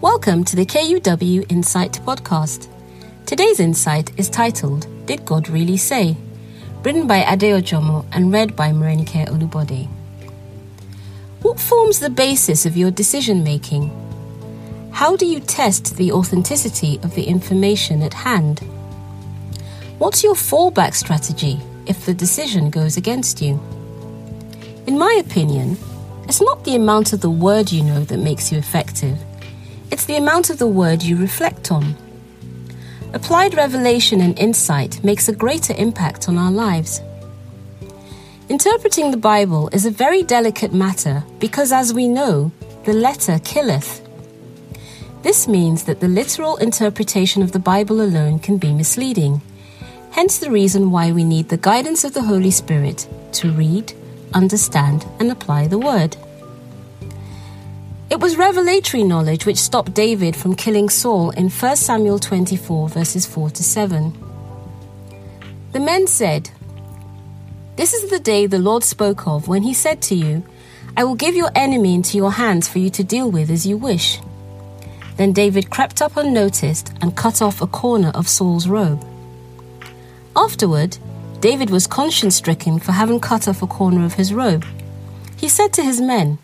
Welcome to the KUW Insight podcast. Today's insight is titled Did God Really Say? Written by Adeojomo and read by Morenike Olubode. What forms the basis of your decision making? How do you test the authenticity of the information at hand? What's your fallback strategy if the decision goes against you? In my opinion, it's not the amount of the word you know that makes you effective it's the amount of the word you reflect on. Applied revelation and insight makes a greater impact on our lives. Interpreting the Bible is a very delicate matter because, as we know, the letter killeth. This means that the literal interpretation of the Bible alone can be misleading. Hence, the reason why we need the guidance of the Holy Spirit to read, understand, and apply the Word. It was revelatory knowledge which stopped David from killing Saul in 1 Samuel 24, verses 4 to 7. The men said, This is the day the Lord spoke of when he said to you, I will give your enemy into your hands for you to deal with as you wish. Then David crept up unnoticed and cut off a corner of Saul's robe. Afterward, David was conscience stricken for having cut off a corner of his robe. He said to his men,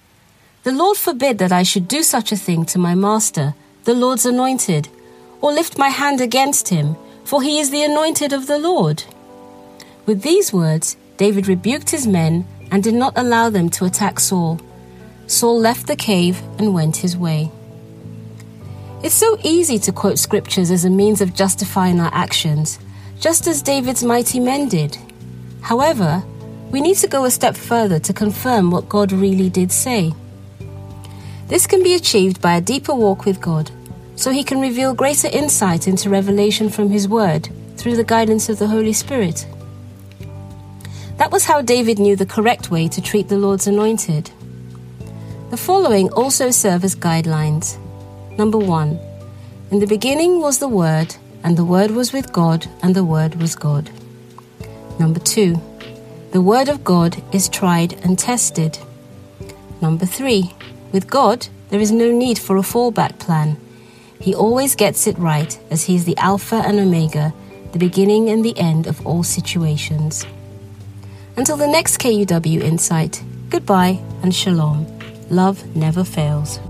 the Lord forbid that I should do such a thing to my master, the Lord's anointed, or lift my hand against him, for he is the anointed of the Lord. With these words, David rebuked his men and did not allow them to attack Saul. Saul left the cave and went his way. It's so easy to quote scriptures as a means of justifying our actions, just as David's mighty men did. However, we need to go a step further to confirm what God really did say. This can be achieved by a deeper walk with God, so He can reveal greater insight into revelation from His Word through the guidance of the Holy Spirit. That was how David knew the correct way to treat the Lord's anointed. The following also serve as guidelines. Number one, in the beginning was the Word, and the Word was with God, and the Word was God. Number two, the Word of God is tried and tested. Number three, with God, there is no need for a fallback plan. He always gets it right, as He is the Alpha and Omega, the beginning and the end of all situations. Until the next KUW Insight, goodbye and shalom. Love never fails.